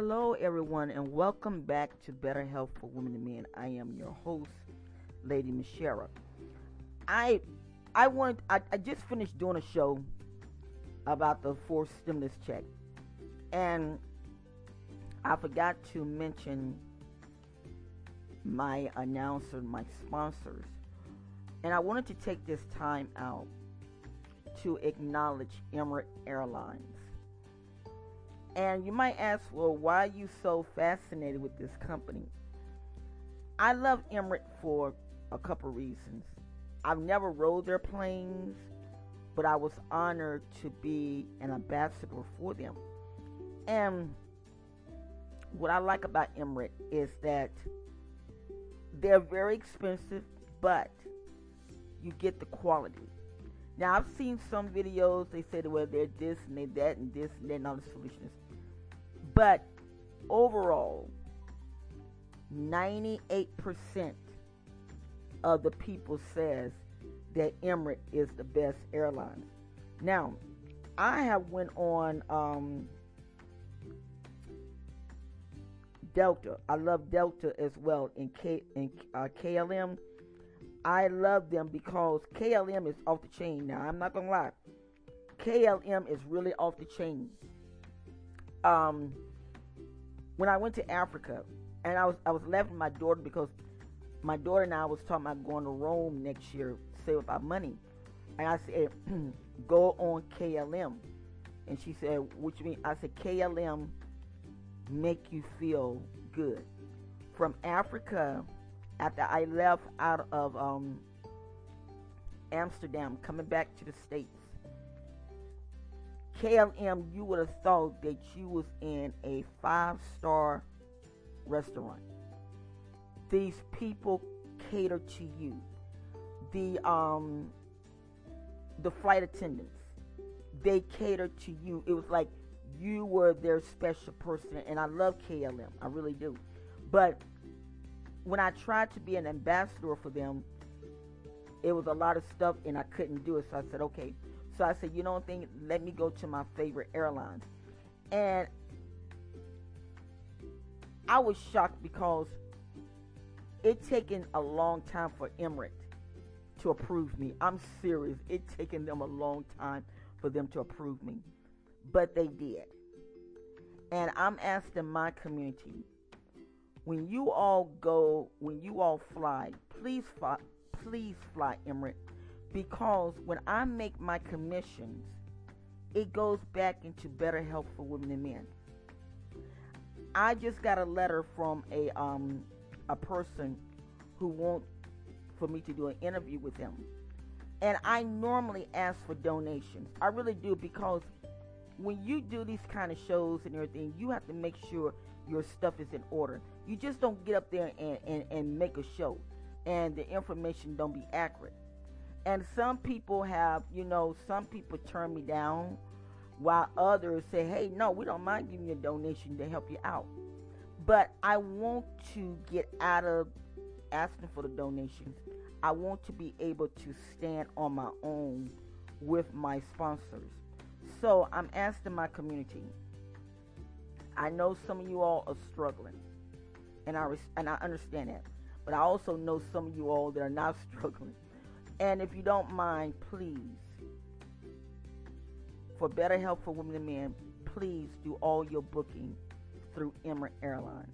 Hello, everyone, and welcome back to Better Health for Women and Men. I am your host, Lady Michelle. I I want I, I just finished doing a show about the fourth stimulus check, and I forgot to mention my announcer, my sponsors, and I wanted to take this time out to acknowledge Emirates Airlines. And you might ask, well, why are you so fascinated with this company? I love Emirates for a couple reasons. I've never rode their planes, but I was honored to be an ambassador for them. And what I like about Emirates is that they're very expensive, but you get the quality. Now I've seen some videos. They say that well they're this and they that and this and and all this foolishness. But overall, 98% of the people says that Emirates is the best airline. Now, I have went on um, Delta. I love Delta as well in K in uh, KLM. I love them because KLM is off the chain. Now I'm not gonna lie, KLM is really off the chain. Um, when I went to Africa, and I was I was left with my daughter because my daughter and I was talking about going to Rome next year, save up our money, and I said, go on KLM, and she said, you mean? I said KLM make you feel good. From Africa, after I left out of um, Amsterdam, coming back to the States, KLM, you would have thought that you was in a five-star restaurant. These people cater to you. The um the flight attendants, they cater to you. It was like you were their special person, and I love KLM. I really do. But when I tried to be an ambassador for them, it was a lot of stuff, and I couldn't do it. So I said, okay. So I said, you know think, let me go to my favorite airlines, and I was shocked because it taken a long time for Emirates to approve me. I'm serious. It taken them a long time for them to approve me but they did. And I'm asking my community when you all go, when you all fly, please fly, please fly Emirates because when I make my commissions, it goes back into better health for women and men. I just got a letter from a um a person who wants for me to do an interview with him. And I normally ask for donations. I really do because when you do these kind of shows and everything, you have to make sure your stuff is in order. You just don't get up there and, and, and make a show and the information don't be accurate. And some people have, you know, some people turn me down while others say, hey, no, we don't mind giving you a donation to help you out. But I want to get out of asking for the donations. I want to be able to stand on my own with my sponsors. So I'm asking my community. I know some of you all are struggling, and I and I understand that. But I also know some of you all that are not struggling. And if you don't mind, please, for better health for women and men, please do all your booking through Emirates Airlines.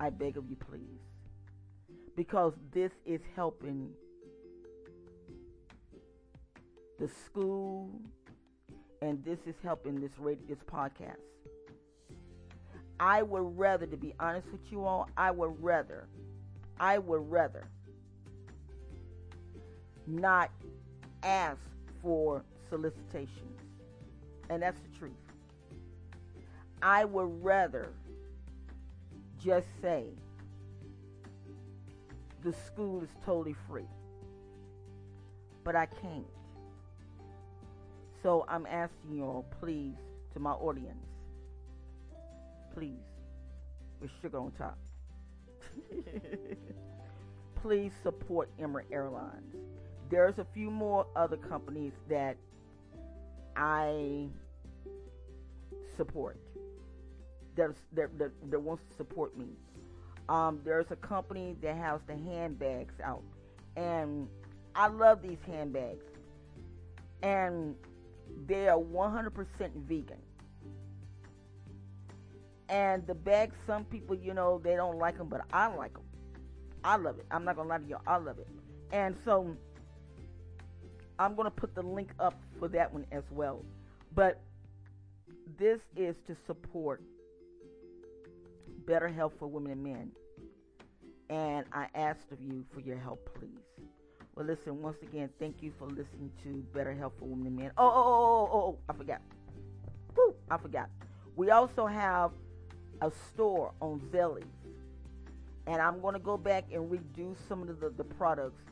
I beg of you, please, because this is helping the school and this is helping this radio, this podcast. I would rather, to be honest with you all, I would rather, I would rather not ask for solicitations. And that's the truth. I would rather just say the school is totally free. But I can't. So I'm asking you all, please, to my audience, please, with sugar on top, please support Emirates Airlines. There's a few more other companies that I support that, that, that, that wants to support me. Um, there's a company that has the handbags out, and I love these handbags, and they are 100% vegan. And the bags, some people, you know, they don't like them, but I like them. I love it. I'm not gonna lie to you, I love it. And so I'm gonna put the link up for that one as well. But this is to support better health for women and men. And I asked of you for your help, please. Well, listen, once again, thank you for listening to Better Health for Women and Men. Oh, oh, oh, oh, oh, I forgot. Woo, I forgot. We also have a store on Zelly. And I'm going to go back and redo some of the, the products.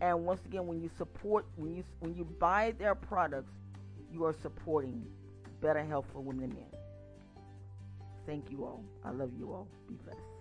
And once again, when you support, when you when you buy their products, you are supporting better health for women and men. Thank you all. I love you all. Be blessed.